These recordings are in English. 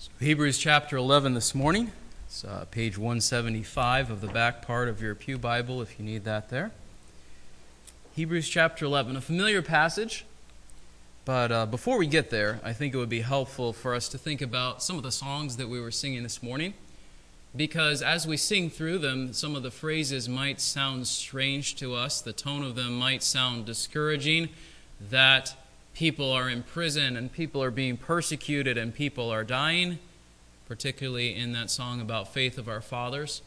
So Hebrews chapter 11 this morning. It's uh, page 175 of the back part of your Pew Bible if you need that there. Hebrews chapter 11, a familiar passage, but uh, before we get there, I think it would be helpful for us to think about some of the songs that we were singing this morning, because as we sing through them, some of the phrases might sound strange to us, the tone of them might sound discouraging, that people are in prison and people are being persecuted and people are dying, particularly in that song about faith of our fathers.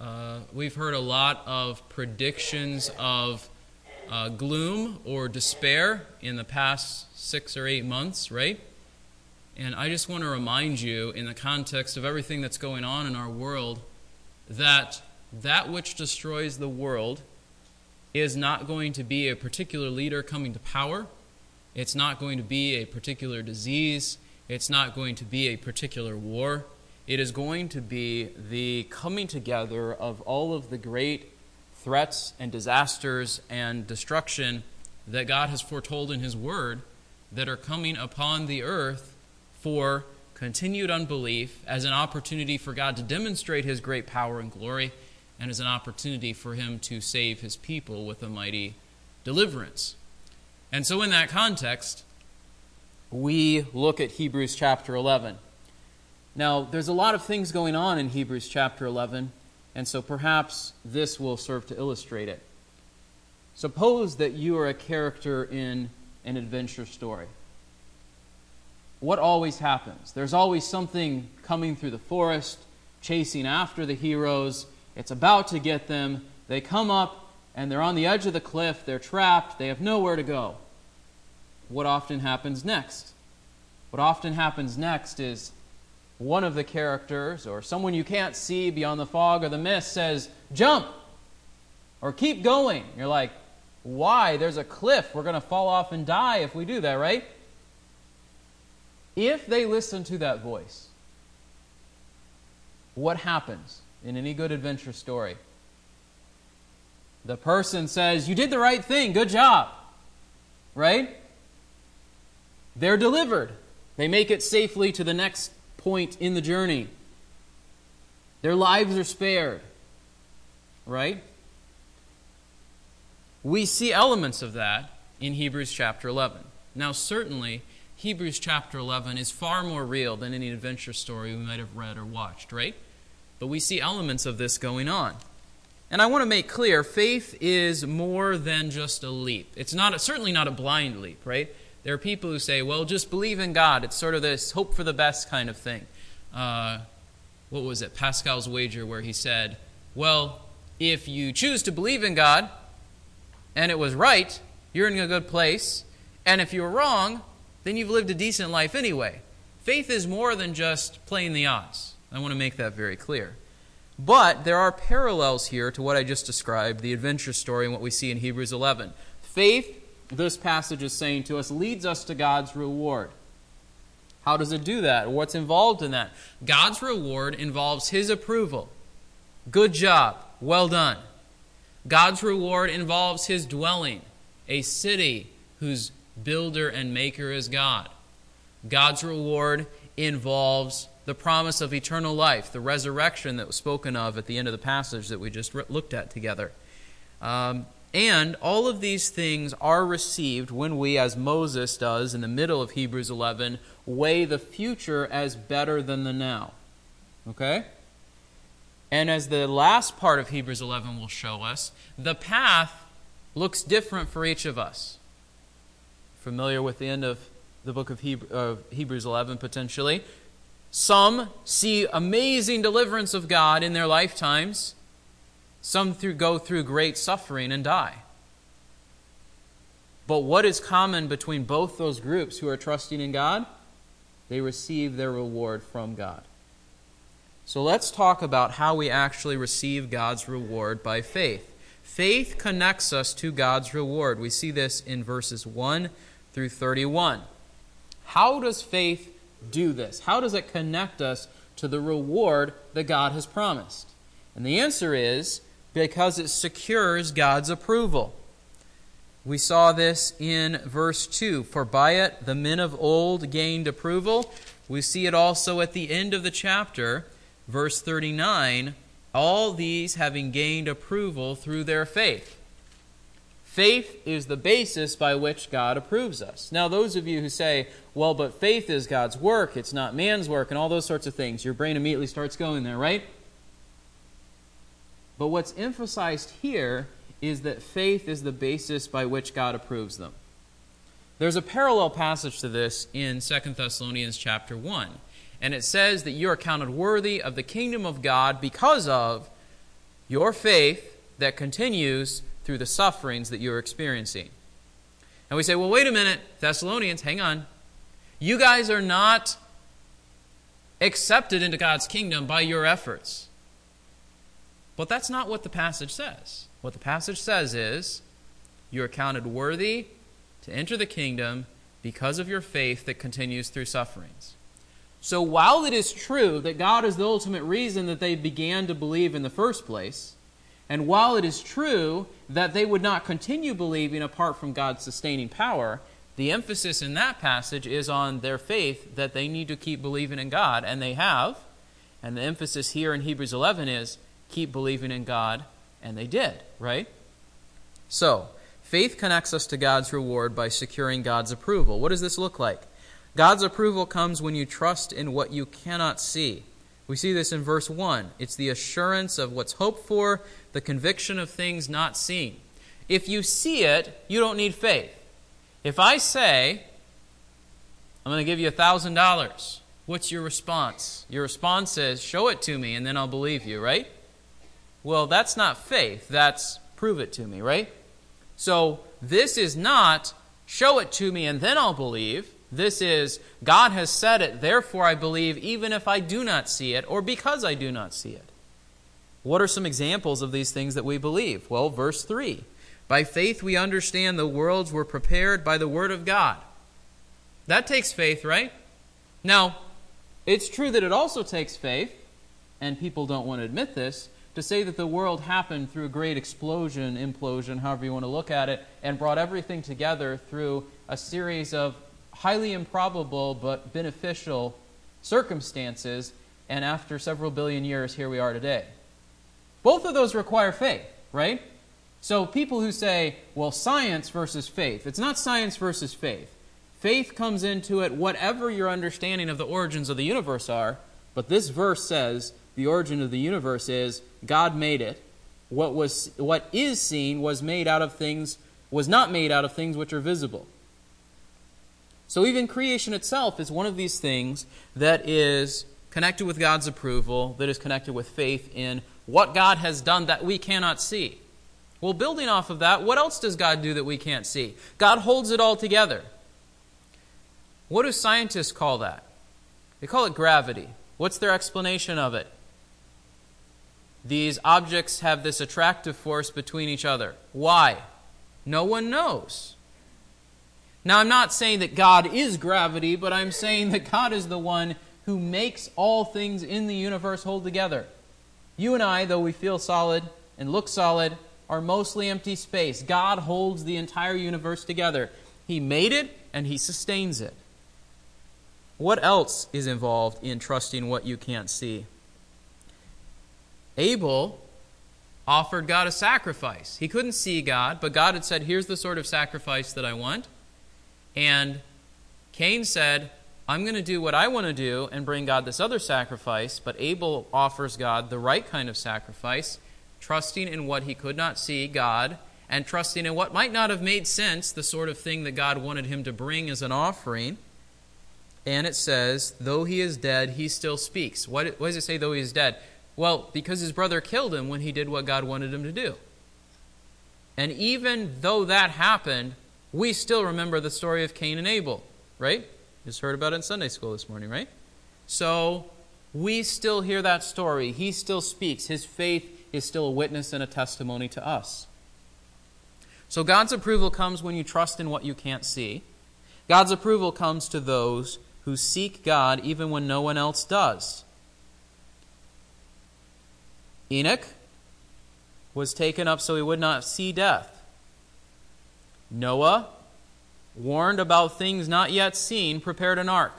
Uh, we've heard a lot of predictions of uh, gloom or despair in the past six or eight months, right? And I just want to remind you, in the context of everything that's going on in our world, that that which destroys the world is not going to be a particular leader coming to power. It's not going to be a particular disease. It's not going to be a particular war. It is going to be the coming together of all of the great threats and disasters and destruction that God has foretold in His Word that are coming upon the earth for continued unbelief as an opportunity for God to demonstrate His great power and glory and as an opportunity for Him to save His people with a mighty deliverance. And so, in that context, we look at Hebrews chapter 11. Now, there's a lot of things going on in Hebrews chapter 11, and so perhaps this will serve to illustrate it. Suppose that you are a character in an adventure story. What always happens? There's always something coming through the forest, chasing after the heroes. It's about to get them. They come up, and they're on the edge of the cliff. They're trapped. They have nowhere to go. What often happens next? What often happens next is one of the characters or someone you can't see beyond the fog or the mist says, Jump! Or keep going. You're like, Why? There's a cliff. We're going to fall off and die if we do that, right? If they listen to that voice, what happens in any good adventure story? The person says, You did the right thing. Good job. Right? They're delivered. They make it safely to the next point in the journey. Their lives are spared. Right? We see elements of that in Hebrews chapter 11. Now, certainly, Hebrews chapter 11 is far more real than any adventure story we might have read or watched, right? But we see elements of this going on. And I want to make clear faith is more than just a leap. It's not a, certainly not a blind leap, right? There are people who say, well, just believe in God. It's sort of this hope for the best kind of thing. Uh, what was it? Pascal's wager, where he said, well, if you choose to believe in God and it was right, you're in a good place. And if you're wrong, then you've lived a decent life anyway. Faith is more than just playing the odds. I want to make that very clear. But there are parallels here to what I just described the adventure story and what we see in Hebrews 11. Faith this passage is saying to us leads us to God's reward. How does it do that? What's involved in that? God's reward involves His approval. Good job. Well done. God's reward involves His dwelling, a city whose builder and maker is God. God's reward involves the promise of eternal life, the resurrection that was spoken of at the end of the passage that we just looked at together. Um, and all of these things are received when we, as Moses does in the middle of Hebrews 11, weigh the future as better than the now. Okay? And as the last part of Hebrews 11 will show us, the path looks different for each of us. Familiar with the end of the book of Hebrews 11, potentially. Some see amazing deliverance of God in their lifetimes some through, go through great suffering and die. But what is common between both those groups who are trusting in God? They receive their reward from God. So let's talk about how we actually receive God's reward by faith. Faith connects us to God's reward. We see this in verses 1 through 31. How does faith do this? How does it connect us to the reward that God has promised? And the answer is because it secures God's approval. We saw this in verse 2 For by it the men of old gained approval. We see it also at the end of the chapter, verse 39 all these having gained approval through their faith. Faith is the basis by which God approves us. Now, those of you who say, well, but faith is God's work, it's not man's work, and all those sorts of things, your brain immediately starts going there, right? But what's emphasized here is that faith is the basis by which God approves them. There's a parallel passage to this in 2 Thessalonians chapter 1. And it says that you are counted worthy of the kingdom of God because of your faith that continues through the sufferings that you're experiencing. And we say, well, wait a minute, Thessalonians, hang on. You guys are not accepted into God's kingdom by your efforts. But that's not what the passage says. What the passage says is, you are counted worthy to enter the kingdom because of your faith that continues through sufferings. So while it is true that God is the ultimate reason that they began to believe in the first place, and while it is true that they would not continue believing apart from God's sustaining power, the emphasis in that passage is on their faith that they need to keep believing in God, and they have. And the emphasis here in Hebrews 11 is keep believing in God, and they did, right? So, faith connects us to God's reward by securing God's approval. What does this look like? God's approval comes when you trust in what you cannot see. We see this in verse 1. It's the assurance of what's hoped for, the conviction of things not seen. If you see it, you don't need faith. If I say, I'm going to give you $1,000, what's your response? Your response is, Show it to me, and then I'll believe you, right? Well, that's not faith. That's prove it to me, right? So, this is not, Show it to me, and then I'll believe. This is, God has said it, therefore I believe, even if I do not see it, or because I do not see it. What are some examples of these things that we believe? Well, verse 3 By faith we understand the worlds were prepared by the Word of God. That takes faith, right? Now, it's true that it also takes faith, and people don't want to admit this, to say that the world happened through a great explosion, implosion, however you want to look at it, and brought everything together through a series of highly improbable but beneficial circumstances, and after several billion years, here we are today. Both of those require faith, right? So people who say, well, science versus faith, it's not science versus faith. Faith comes into it whatever your understanding of the origins of the universe are, but this verse says the origin of the universe is God made it. What was what is seen was made out of things was not made out of things which are visible. So even creation itself is one of these things that is connected with God's approval, that is connected with faith in what God has done that we cannot see. Well, building off of that, what else does God do that we can't see? God holds it all together. What do scientists call that? They call it gravity. What's their explanation of it? These objects have this attractive force between each other. Why? No one knows. Now, I'm not saying that God is gravity, but I'm saying that God is the one who makes all things in the universe hold together. You and I, though we feel solid and look solid, are mostly empty space. God holds the entire universe together. He made it and He sustains it. What else is involved in trusting what you can't see? Abel offered God a sacrifice. He couldn't see God, but God had said, Here's the sort of sacrifice that I want. And Cain said, I'm going to do what I want to do and bring God this other sacrifice, but Abel offers God the right kind of sacrifice, trusting in what he could not see, God, and trusting in what might not have made sense, the sort of thing that God wanted him to bring as an offering. And it says, though he is dead, he still speaks. What, what does it say, though he is dead? Well, because his brother killed him when he did what God wanted him to do. And even though that happened, we still remember the story of Cain and Abel, right? Just heard about it in Sunday school this morning, right? So we still hear that story. He still speaks. His faith is still a witness and a testimony to us. So God's approval comes when you trust in what you can't see. God's approval comes to those who seek God even when no one else does. Enoch was taken up so he would not see death. Noah, warned about things not yet seen, prepared an ark.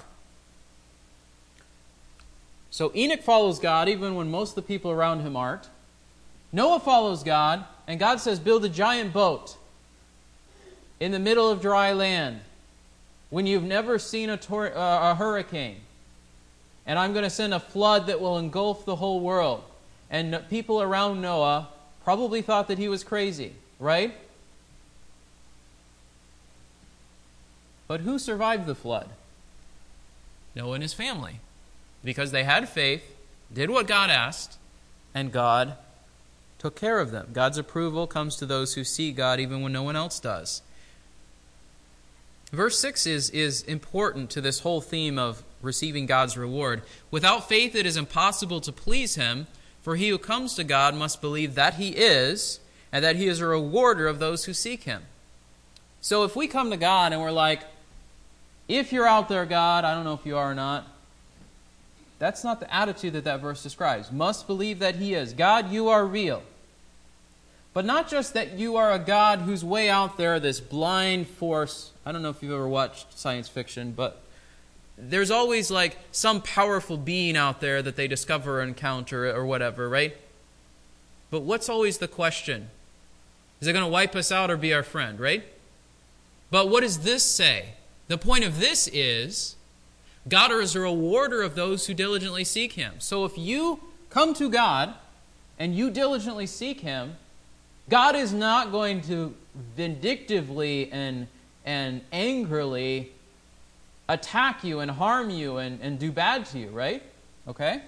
So Enoch follows God even when most of the people around him aren't. Noah follows God, and God says, Build a giant boat in the middle of dry land when you've never seen a, tor- uh, a hurricane. And I'm going to send a flood that will engulf the whole world. And people around Noah probably thought that he was crazy, right? But who survived the flood? Noah and his family. Because they had faith, did what God asked, and God took care of them. God's approval comes to those who see God even when no one else does. Verse 6 is, is important to this whole theme of receiving God's reward. Without faith, it is impossible to please Him, for he who comes to God must believe that He is, and that He is a rewarder of those who seek Him. So if we come to God and we're like, if you're out there, God, I don't know if you are or not, that's not the attitude that that verse describes. Must believe that He is. God, you are real. But not just that you are a God who's way out there, this blind force. I don't know if you've ever watched science fiction, but there's always like some powerful being out there that they discover or encounter or whatever, right? But what's always the question? Is it going to wipe us out or be our friend, right? But what does this say? The point of this is God is a rewarder of those who diligently seek Him. So if you come to God and you diligently seek Him, God is not going to vindictively and, and angrily attack you and harm you and, and do bad to you, right? Okay?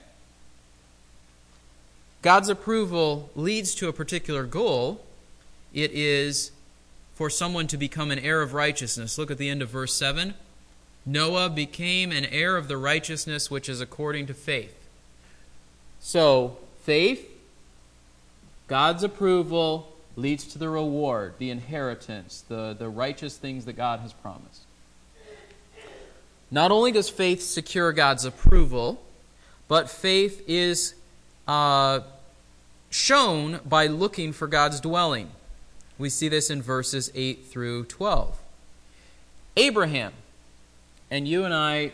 God's approval leads to a particular goal. It is for someone to become an heir of righteousness. Look at the end of verse 7. Noah became an heir of the righteousness which is according to faith. So, faith, God's approval leads to the reward, the inheritance, the, the righteous things that God has promised. Not only does faith secure God's approval, but faith is uh, shown by looking for God's dwelling. We see this in verses 8 through 12. Abraham, and you and I,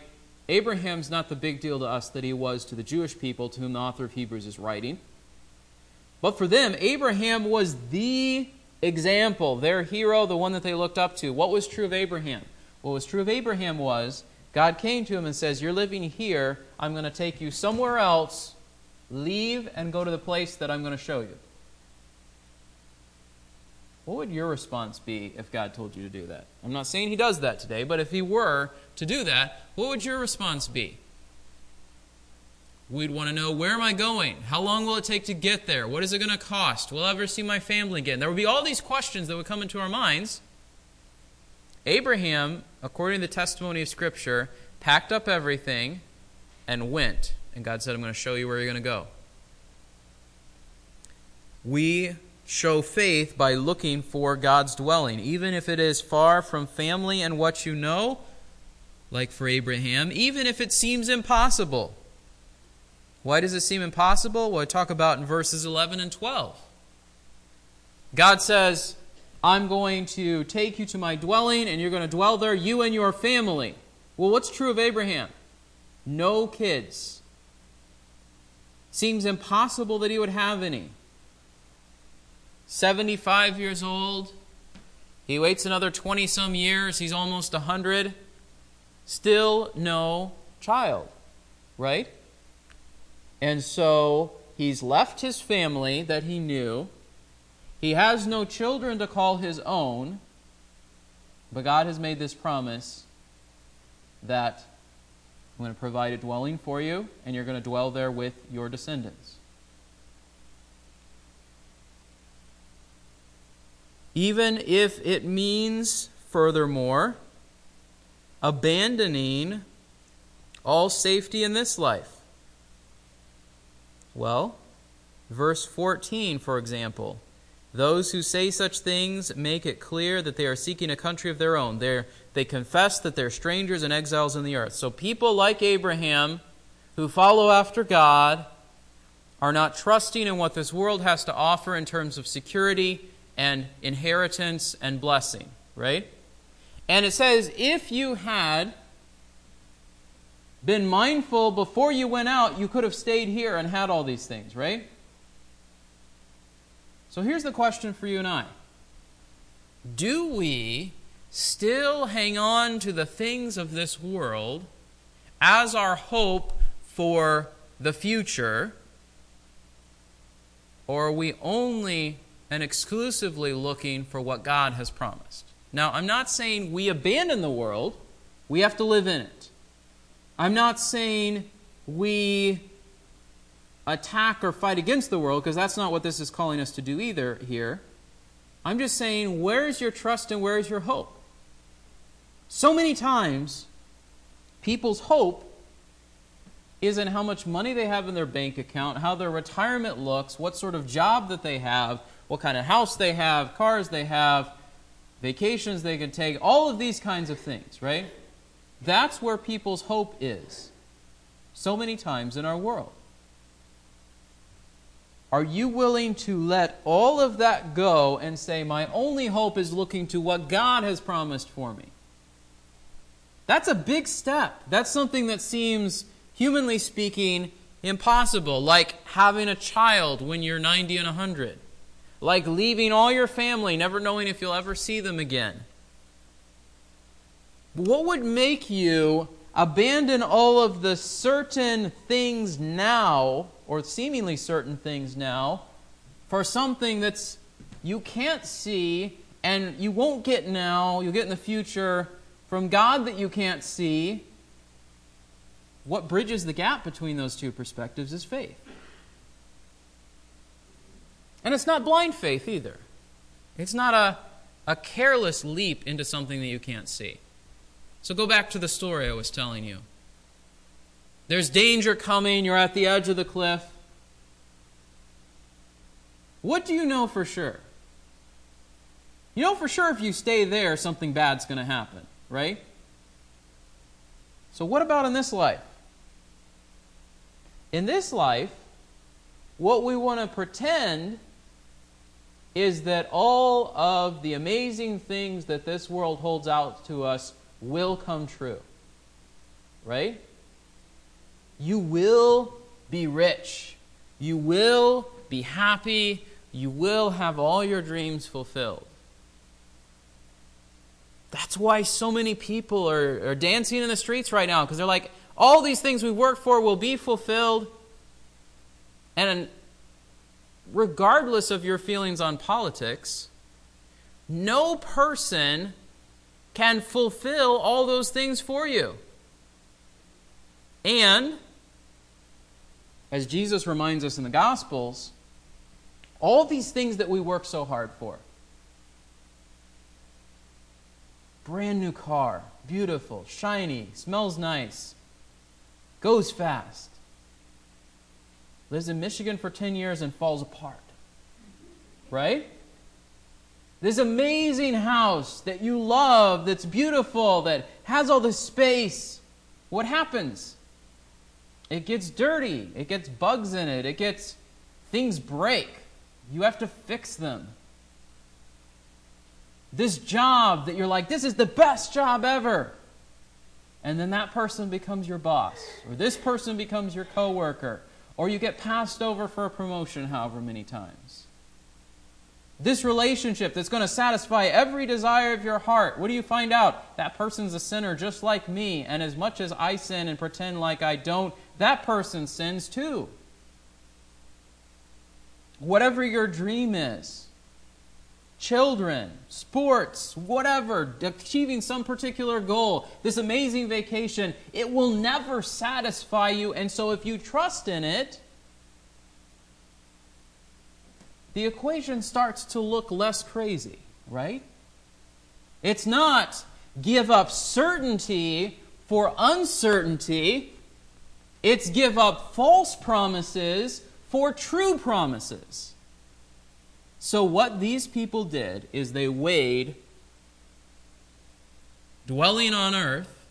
Abraham's not the big deal to us that he was to the Jewish people to whom the author of Hebrews is writing. But for them, Abraham was the example, their hero, the one that they looked up to. What was true of Abraham? What was true of Abraham was God came to him and says, You're living here. I'm going to take you somewhere else. Leave and go to the place that I'm going to show you. What would your response be if God told you to do that? I'm not saying He does that today, but if He were to do that, what would your response be? We'd want to know where am I going? How long will it take to get there? What is it going to cost? Will I ever see my family again? There would be all these questions that would come into our minds. Abraham, according to the testimony of Scripture, packed up everything and went. And God said, I'm going to show you where you're going to go. We show faith by looking for God's dwelling, even if it is far from family and what you know, like for Abraham, even if it seems impossible. Why does it seem impossible? Well, I talk about in verses 11 and 12. God says, I'm going to take you to my dwelling, and you're going to dwell there, you and your family. Well, what's true of Abraham? No kids. Seems impossible that he would have any. 75 years old. He waits another 20 some years. He's almost 100. Still no child, right? And so he's left his family that he knew. He has no children to call his own, but God has made this promise that I'm going to provide a dwelling for you, and you're going to dwell there with your descendants. Even if it means, furthermore, abandoning all safety in this life. Well, verse 14, for example. Those who say such things make it clear that they are seeking a country of their own. They're, they confess that they're strangers and exiles in the earth. So people like Abraham who follow after God are not trusting in what this world has to offer in terms of security and inheritance and blessing, right? And it says, if you had been mindful before you went out, you could have stayed here and had all these things, right? So here's the question for you and I Do we still hang on to the things of this world as our hope for the future? Or are we only and exclusively looking for what God has promised? Now, I'm not saying we abandon the world, we have to live in it. I'm not saying we attack or fight against the world, because that's not what this is calling us to do either here. I'm just saying, where's your trust and where's your hope? So many times, people's hope is in how much money they have in their bank account, how their retirement looks, what sort of job that they have, what kind of house they have, cars they have, vacations they can take, all of these kinds of things, right? That's where people's hope is so many times in our world. Are you willing to let all of that go and say, My only hope is looking to what God has promised for me? That's a big step. That's something that seems, humanly speaking, impossible, like having a child when you're 90 and 100, like leaving all your family, never knowing if you'll ever see them again. What would make you abandon all of the certain things now, or seemingly certain things now, for something that's you can't see and you won't get now, you'll get in the future from God that you can't see? What bridges the gap between those two perspectives is faith. And it's not blind faith either. It's not a, a careless leap into something that you can't see. So go back to the story I was telling you. There's danger coming, you're at the edge of the cliff. What do you know for sure? You know for sure if you stay there, something bad's going to happen, right? So, what about in this life? In this life, what we want to pretend is that all of the amazing things that this world holds out to us will come true. Right? You will be rich. You will be happy. You will have all your dreams fulfilled. That's why so many people are, are dancing in the streets right now because they're like, all these things we work for will be fulfilled. And regardless of your feelings on politics, no person can fulfill all those things for you. And, as Jesus reminds us in the Gospels, all these things that we work so hard for brand new car, beautiful, shiny, smells nice, goes fast, lives in Michigan for 10 years and falls apart. Right? This amazing house that you love, that's beautiful, that has all this space. What happens? It gets dirty. It gets bugs in it. It gets things break. You have to fix them. This job that you're like, this is the best job ever. And then that person becomes your boss, or this person becomes your coworker, or you get passed over for a promotion however many times. This relationship that's going to satisfy every desire of your heart. What do you find out? That person's a sinner just like me, and as much as I sin and pretend like I don't, that person sins too. Whatever your dream is, children, sports, whatever, achieving some particular goal, this amazing vacation, it will never satisfy you. And so if you trust in it, the equation starts to look less crazy, right? It's not give up certainty for uncertainty, it's give up false promises for true promises. So, what these people did is they weighed dwelling on earth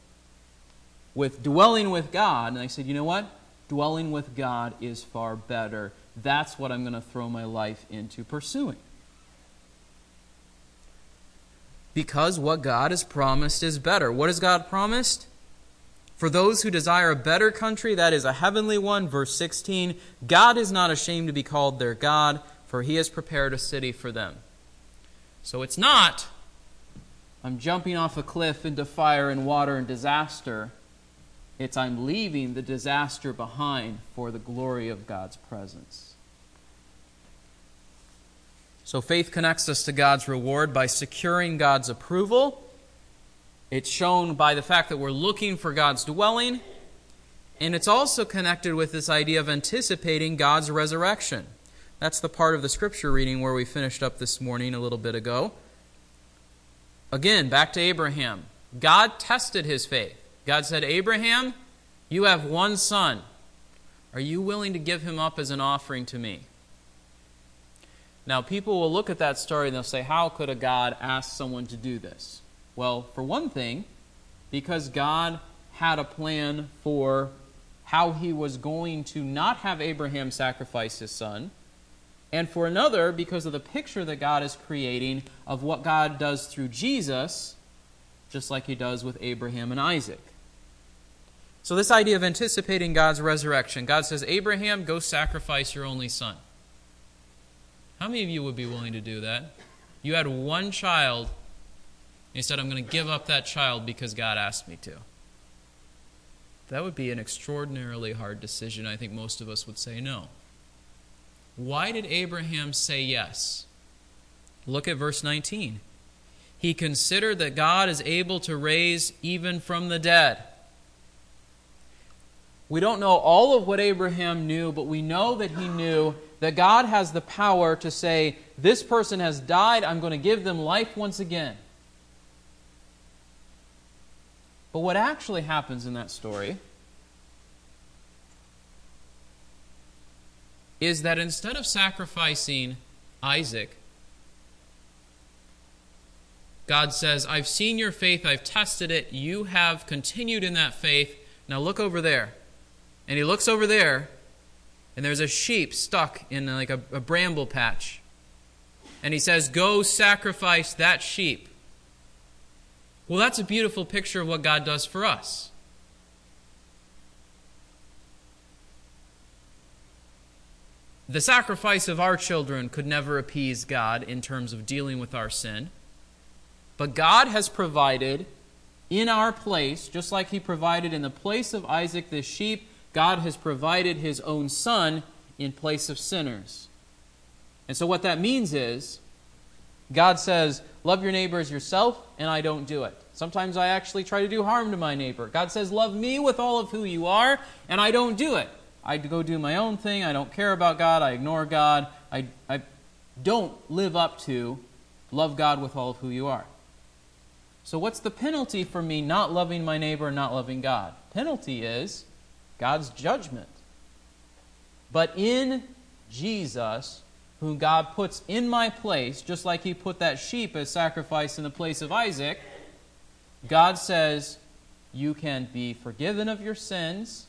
with dwelling with God, and they said, you know what? Dwelling with God is far better that's what I'm going to throw my life into pursuing. Because what God has promised is better. What has God promised? For those who desire a better country, that is a heavenly one, verse 16, God is not ashamed to be called their God, for he has prepared a city for them. So it's not, I'm jumping off a cliff into fire and water and disaster. It's I'm leaving the disaster behind for the glory of God's presence. So faith connects us to God's reward by securing God's approval it's shown by the fact that we're looking for God's dwelling, and it's also connected with this idea of anticipating God's resurrection. That's the part of the scripture reading where we finished up this morning a little bit ago. Again, back to Abraham. God tested his faith. God said, Abraham, you have one son. Are you willing to give him up as an offering to me? Now, people will look at that story and they'll say, How could a God ask someone to do this? Well, for one thing, because God had a plan for how he was going to not have Abraham sacrifice his son, and for another, because of the picture that God is creating of what God does through Jesus, just like he does with Abraham and Isaac. So, this idea of anticipating God's resurrection, God says, Abraham, go sacrifice your only son. How many of you would be willing to do that? You had one child he said, I'm going to give up that child because God asked me to. That would be an extraordinarily hard decision. I think most of us would say no. Why did Abraham say yes? Look at verse 19. He considered that God is able to raise even from the dead. We don't know all of what Abraham knew, but we know that he knew that God has the power to say, This person has died, I'm going to give them life once again. But what actually happens in that story is that instead of sacrificing Isaac, God says, I've seen your faith, I've tested it, you have continued in that faith. Now look over there. And he looks over there, and there's a sheep stuck in like a, a bramble patch. And he says, Go sacrifice that sheep. Well, that's a beautiful picture of what God does for us. The sacrifice of our children could never appease God in terms of dealing with our sin. But God has provided in our place, just like He provided in the place of Isaac the sheep, God has provided His own Son in place of sinners. And so, what that means is, God says, Love your neighbor as yourself, and I don't do it. Sometimes I actually try to do harm to my neighbor. God says, Love me with all of who you are, and I don't do it. I go do my own thing. I don't care about God. I ignore God. I, I don't live up to love God with all of who you are. So, what's the penalty for me not loving my neighbor and not loving God? Penalty is God's judgment. But in Jesus, whom God puts in my place, just like He put that sheep as sacrifice in the place of Isaac, God says, You can be forgiven of your sins,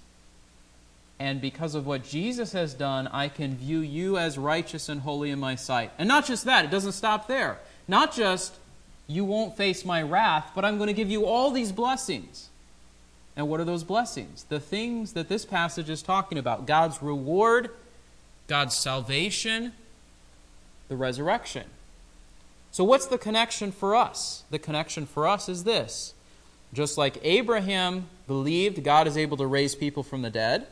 and because of what Jesus has done, I can view you as righteous and holy in my sight. And not just that, it doesn't stop there. Not just, you won't face my wrath, but I'm going to give you all these blessings. And what are those blessings? The things that this passage is talking about God's reward, God's salvation, the resurrection. So, what's the connection for us? The connection for us is this. Just like Abraham believed God is able to raise people from the dead,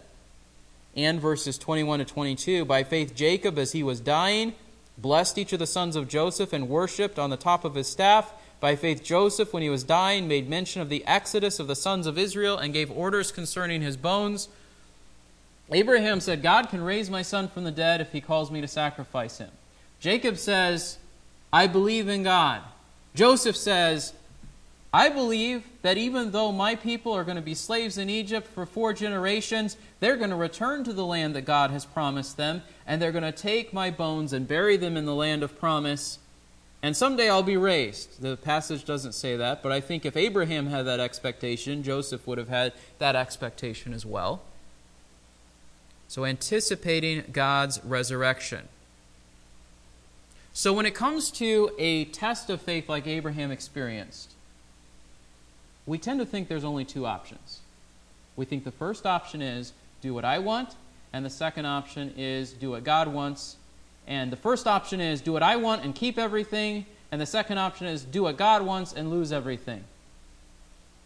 and verses 21 to 22, by faith, Jacob, as he was dying, blessed each of the sons of Joseph and worshipped on the top of his staff. By faith, Joseph, when he was dying, made mention of the exodus of the sons of Israel and gave orders concerning his bones. Abraham said, God can raise my son from the dead if he calls me to sacrifice him. Jacob says, I believe in God. Joseph says, I believe that even though my people are going to be slaves in Egypt for four generations, they're going to return to the land that God has promised them, and they're going to take my bones and bury them in the land of promise, and someday I'll be raised. The passage doesn't say that, but I think if Abraham had that expectation, Joseph would have had that expectation as well. So, anticipating God's resurrection. So, when it comes to a test of faith like Abraham experienced, we tend to think there's only two options. We think the first option is do what I want, and the second option is do what God wants. And the first option is do what I want and keep everything, and the second option is do what God wants and lose everything.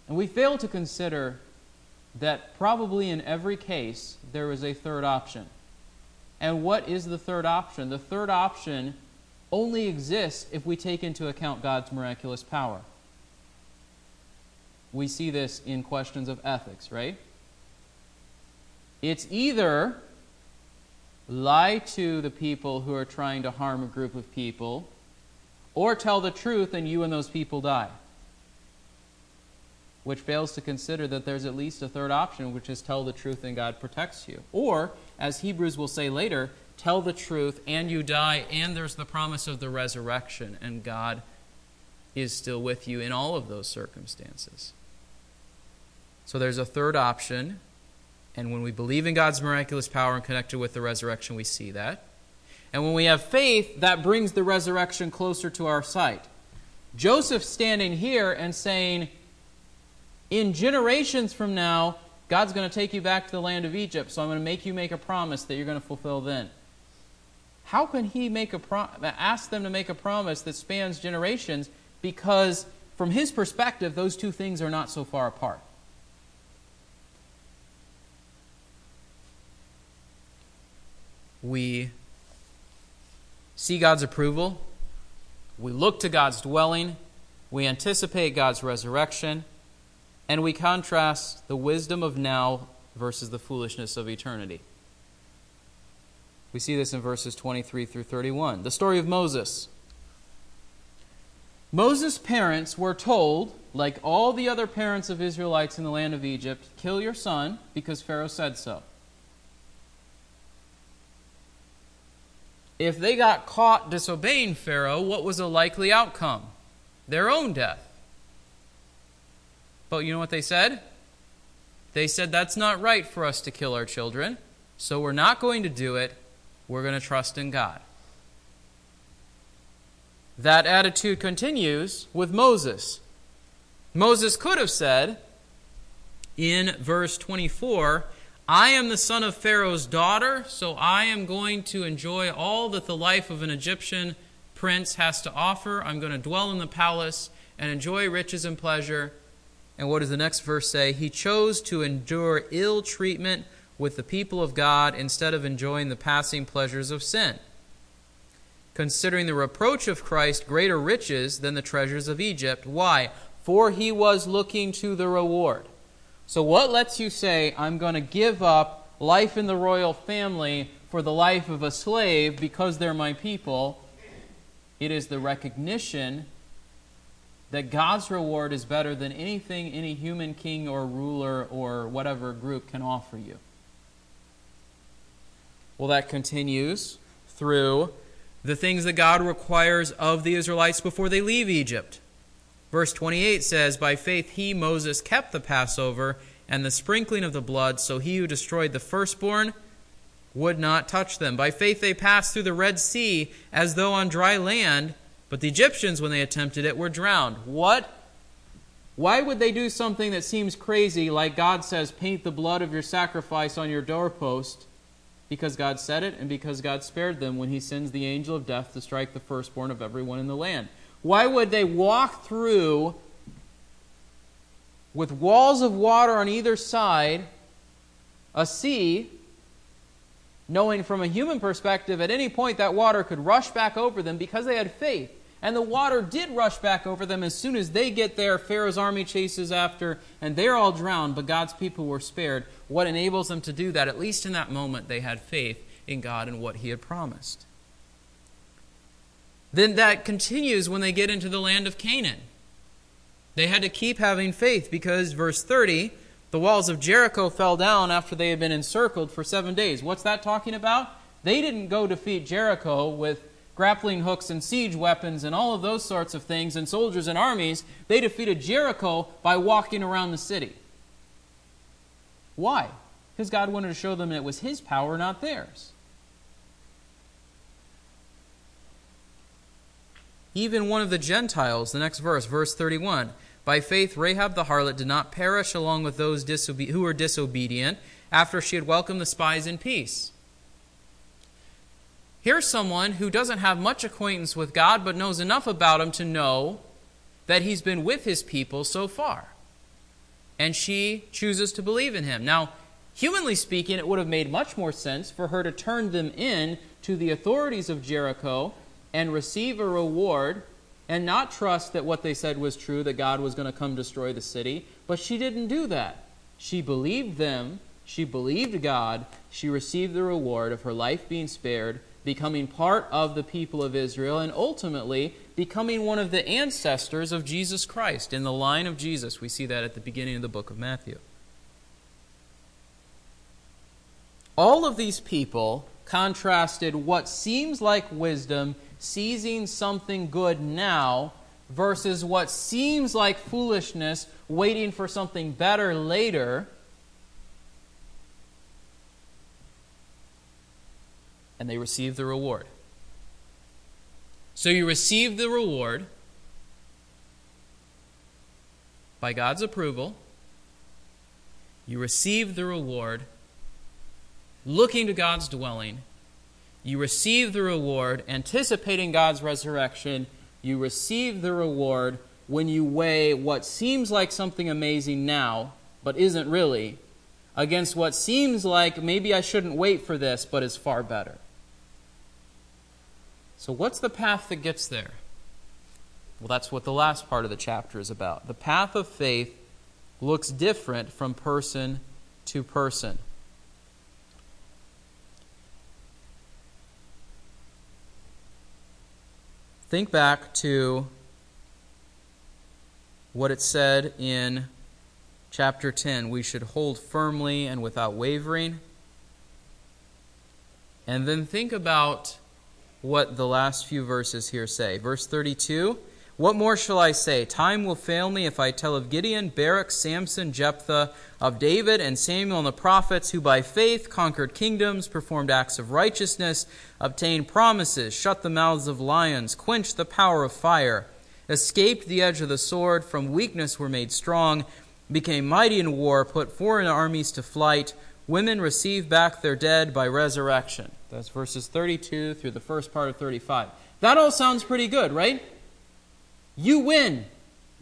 And we fail to consider that probably in every case there is a third option. And what is the third option? The third option only exists if we take into account God's miraculous power. We see this in questions of ethics, right? It's either lie to the people who are trying to harm a group of people, or tell the truth and you and those people die. Which fails to consider that there's at least a third option, which is tell the truth and God protects you. Or, as Hebrews will say later, tell the truth and you die, and there's the promise of the resurrection, and God is still with you in all of those circumstances. So there's a third option, and when we believe in God's miraculous power and connected with the resurrection, we see that. And when we have faith, that brings the resurrection closer to our sight. Joseph standing here and saying, In generations from now, God's going to take you back to the land of Egypt, so I'm going to make you make a promise that you're going to fulfill then. How can he make a pro- ask them to make a promise that spans generations? Because from his perspective, those two things are not so far apart. We see God's approval. We look to God's dwelling. We anticipate God's resurrection. And we contrast the wisdom of now versus the foolishness of eternity. We see this in verses 23 through 31. The story of Moses. Moses' parents were told, like all the other parents of Israelites in the land of Egypt, kill your son because Pharaoh said so. If they got caught disobeying Pharaoh, what was a likely outcome? Their own death. But you know what they said? They said, That's not right for us to kill our children, so we're not going to do it. We're going to trust in God. That attitude continues with Moses. Moses could have said in verse 24, I am the son of Pharaoh's daughter, so I am going to enjoy all that the life of an Egyptian prince has to offer. I'm going to dwell in the palace and enjoy riches and pleasure. And what does the next verse say? He chose to endure ill treatment with the people of God instead of enjoying the passing pleasures of sin, considering the reproach of Christ greater riches than the treasures of Egypt. Why? For he was looking to the reward. So, what lets you say, I'm going to give up life in the royal family for the life of a slave because they're my people? It is the recognition that God's reward is better than anything any human king or ruler or whatever group can offer you. Well, that continues through the things that God requires of the Israelites before they leave Egypt. Verse 28 says, By faith he, Moses, kept the Passover and the sprinkling of the blood, so he who destroyed the firstborn would not touch them. By faith they passed through the Red Sea as though on dry land, but the Egyptians, when they attempted it, were drowned. What? Why would they do something that seems crazy, like God says, paint the blood of your sacrifice on your doorpost? Because God said it, and because God spared them when he sends the angel of death to strike the firstborn of everyone in the land. Why would they walk through with walls of water on either side a sea, knowing from a human perspective at any point that water could rush back over them because they had faith? And the water did rush back over them as soon as they get there. Pharaoh's army chases after, and they're all drowned, but God's people were spared. What enables them to do that? At least in that moment, they had faith in God and what He had promised. Then that continues when they get into the land of Canaan. They had to keep having faith because, verse 30, the walls of Jericho fell down after they had been encircled for seven days. What's that talking about? They didn't go defeat Jericho with grappling hooks and siege weapons and all of those sorts of things and soldiers and armies. They defeated Jericho by walking around the city. Why? Because God wanted to show them it was His power, not theirs. Even one of the Gentiles, the next verse, verse 31, By faith, Rahab the harlot did not perish along with those disobe- who were disobedient after she had welcomed the spies in peace. Here's someone who doesn't have much acquaintance with God, but knows enough about him to know that he's been with his people so far. And she chooses to believe in him. Now, humanly speaking, it would have made much more sense for her to turn them in to the authorities of Jericho and receive a reward and not trust that what they said was true, that God was going to come destroy the city. But she didn't do that. She believed them, she believed God, she received the reward of her life being spared, becoming part of the people of Israel, and ultimately becoming one of the ancestors of Jesus Christ in the line of Jesus. We see that at the beginning of the book of Matthew. All of these people contrasted what seems like wisdom seizing something good now versus what seems like foolishness, waiting for something better later. And they receive the reward. So you receive the reward by God's approval. You receive the reward looking to God's dwelling you receive the reward anticipating God's resurrection. You receive the reward when you weigh what seems like something amazing now, but isn't really, against what seems like maybe I shouldn't wait for this, but is far better. So, what's the path that gets there? Well, that's what the last part of the chapter is about. The path of faith looks different from person to person. Think back to what it said in chapter 10. We should hold firmly and without wavering. And then think about what the last few verses here say. Verse 32 what more shall I say? Time will fail me if I tell of Gideon, Barak, Samson, Jephthah, of David and Samuel and the prophets, who by faith conquered kingdoms, performed acts of righteousness, obtained promises, shut the mouths of lions, quenched the power of fire, escaped the edge of the sword, from weakness were made strong, became mighty in war, put foreign armies to flight. Women received back their dead by resurrection. That's verses 32 through the first part of 35. That all sounds pretty good, right? You win.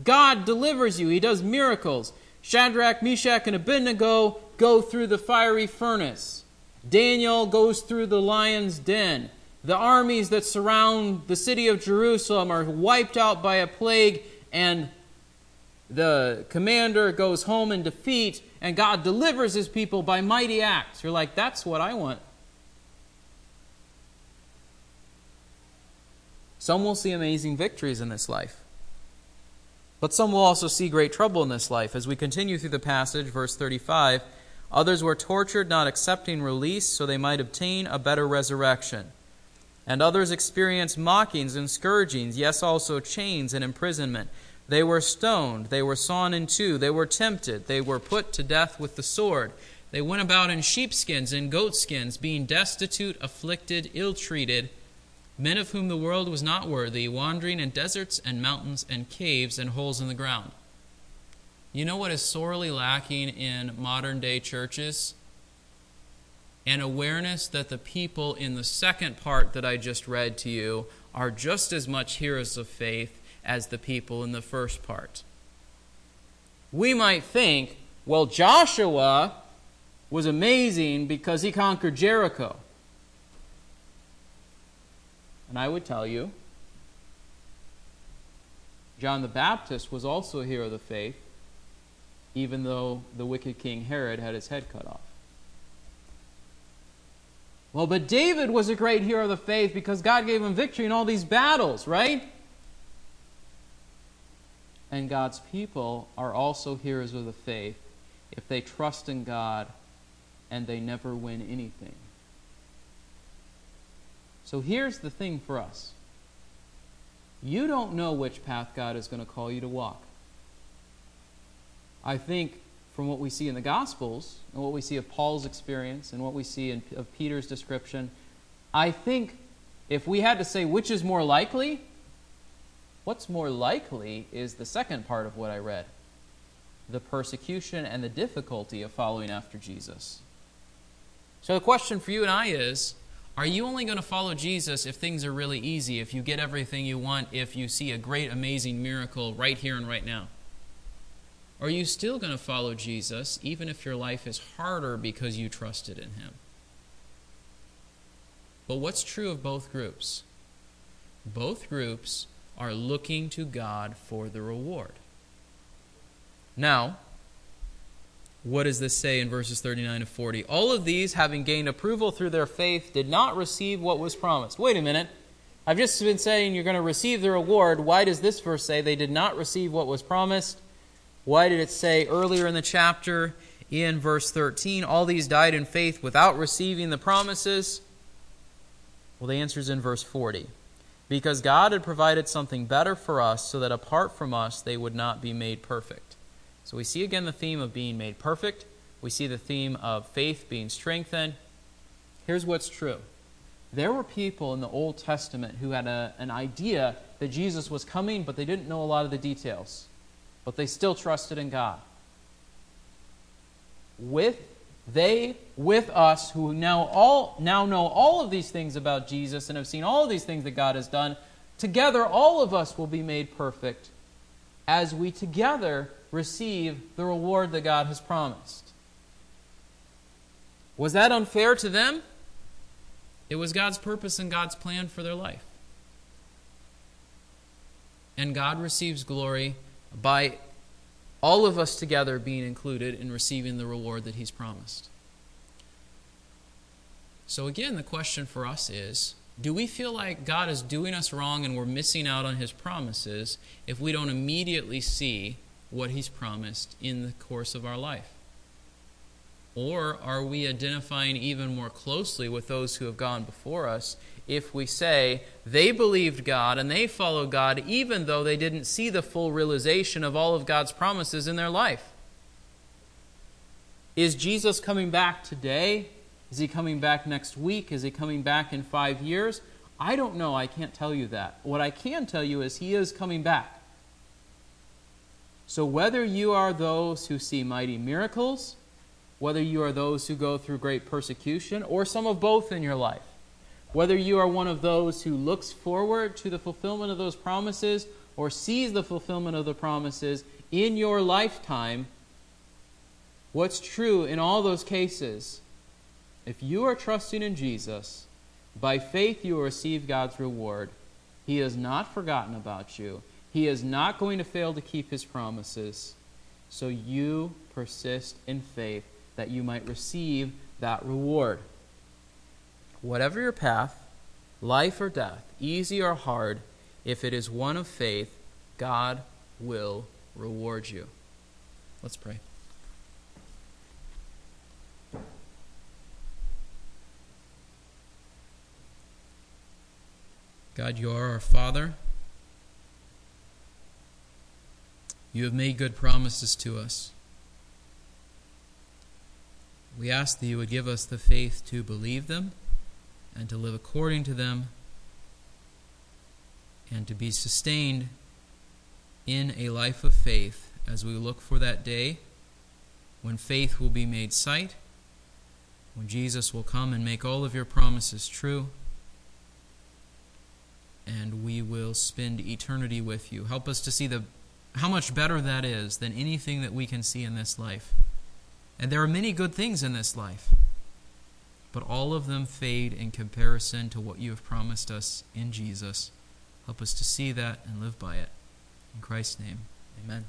God delivers you. He does miracles. Shadrach, Meshach, and Abednego go through the fiery furnace. Daniel goes through the lion's den. The armies that surround the city of Jerusalem are wiped out by a plague, and the commander goes home in defeat, and God delivers his people by mighty acts. You're like, that's what I want. Some will see amazing victories in this life. But some will also see great trouble in this life. As we continue through the passage, verse 35, others were tortured, not accepting release, so they might obtain a better resurrection. And others experienced mockings and scourgings, yes, also chains and imprisonment. They were stoned, they were sawn in two, they were tempted, they were put to death with the sword. They went about in sheepskins and goatskins, being destitute, afflicted, ill treated men of whom the world was not worthy, wandering in deserts and mountains and caves and holes in the ground. You know what is sorely lacking in modern day churches? An awareness that the people in the second part that I just read to you are just as much heroes of faith as the people in the first part. We might think, well, Joshua was amazing because he conquered Jericho. And I would tell you, John the Baptist was also a hero of the faith, even though the wicked king Herod had his head cut off. Well, but David was a great hero of the faith because God gave him victory in all these battles, right? And God's people are also heroes of the faith if they trust in God and they never win anything. So here's the thing for us you don't know which path God is going to call you to walk. I think from what we see in the Gospels and what we see of Paul's experience and what we see in, of Peter's description, I think if we had to say which is more likely, What's more likely is the second part of what I read the persecution and the difficulty of following after Jesus. So the question for you and I is are you only going to follow Jesus if things are really easy, if you get everything you want, if you see a great, amazing miracle right here and right now? Are you still going to follow Jesus even if your life is harder because you trusted in Him? But what's true of both groups? Both groups are looking to God for the reward. Now, what does this say in verses 39 to 40? All of these, having gained approval through their faith, did not receive what was promised. Wait a minute. I've just been saying you're going to receive the reward. Why does this verse say they did not receive what was promised? Why did it say earlier in the chapter, in verse 13, all these died in faith without receiving the promises? Well, the answer is in verse 40. Because God had provided something better for us, so that apart from us they would not be made perfect. So we see again the theme of being made perfect. We see the theme of faith being strengthened. Here's what's true there were people in the Old Testament who had a, an idea that Jesus was coming, but they didn't know a lot of the details. But they still trusted in God. With they with us who now all now know all of these things about Jesus and have seen all of these things that God has done, together all of us will be made perfect as we together receive the reward that God has promised. Was that unfair to them? It was God's purpose and God's plan for their life. And God receives glory by all of us together being included in receiving the reward that He's promised. So, again, the question for us is do we feel like God is doing us wrong and we're missing out on His promises if we don't immediately see what He's promised in the course of our life? Or are we identifying even more closely with those who have gone before us if we say they believed God and they followed God even though they didn't see the full realization of all of God's promises in their life? Is Jesus coming back today? Is he coming back next week? Is he coming back in five years? I don't know. I can't tell you that. What I can tell you is he is coming back. So, whether you are those who see mighty miracles, whether you are those who go through great persecution, or some of both in your life, whether you are one of those who looks forward to the fulfillment of those promises or sees the fulfillment of the promises in your lifetime, what's true in all those cases, if you are trusting in Jesus, by faith you will receive God's reward. He has not forgotten about you. He is not going to fail to keep his promises. So you persist in faith that you might receive that reward. Whatever your path, life or death, easy or hard, if it is one of faith, God will reward you. Let's pray. God, you are our Father. You have made good promises to us. We ask that you would give us the faith to believe them and to live according to them and to be sustained in a life of faith as we look for that day when faith will be made sight, when Jesus will come and make all of your promises true, and we will spend eternity with you. Help us to see the how much better that is than anything that we can see in this life. And there are many good things in this life, but all of them fade in comparison to what you have promised us in Jesus. Help us to see that and live by it. In Christ's name, amen.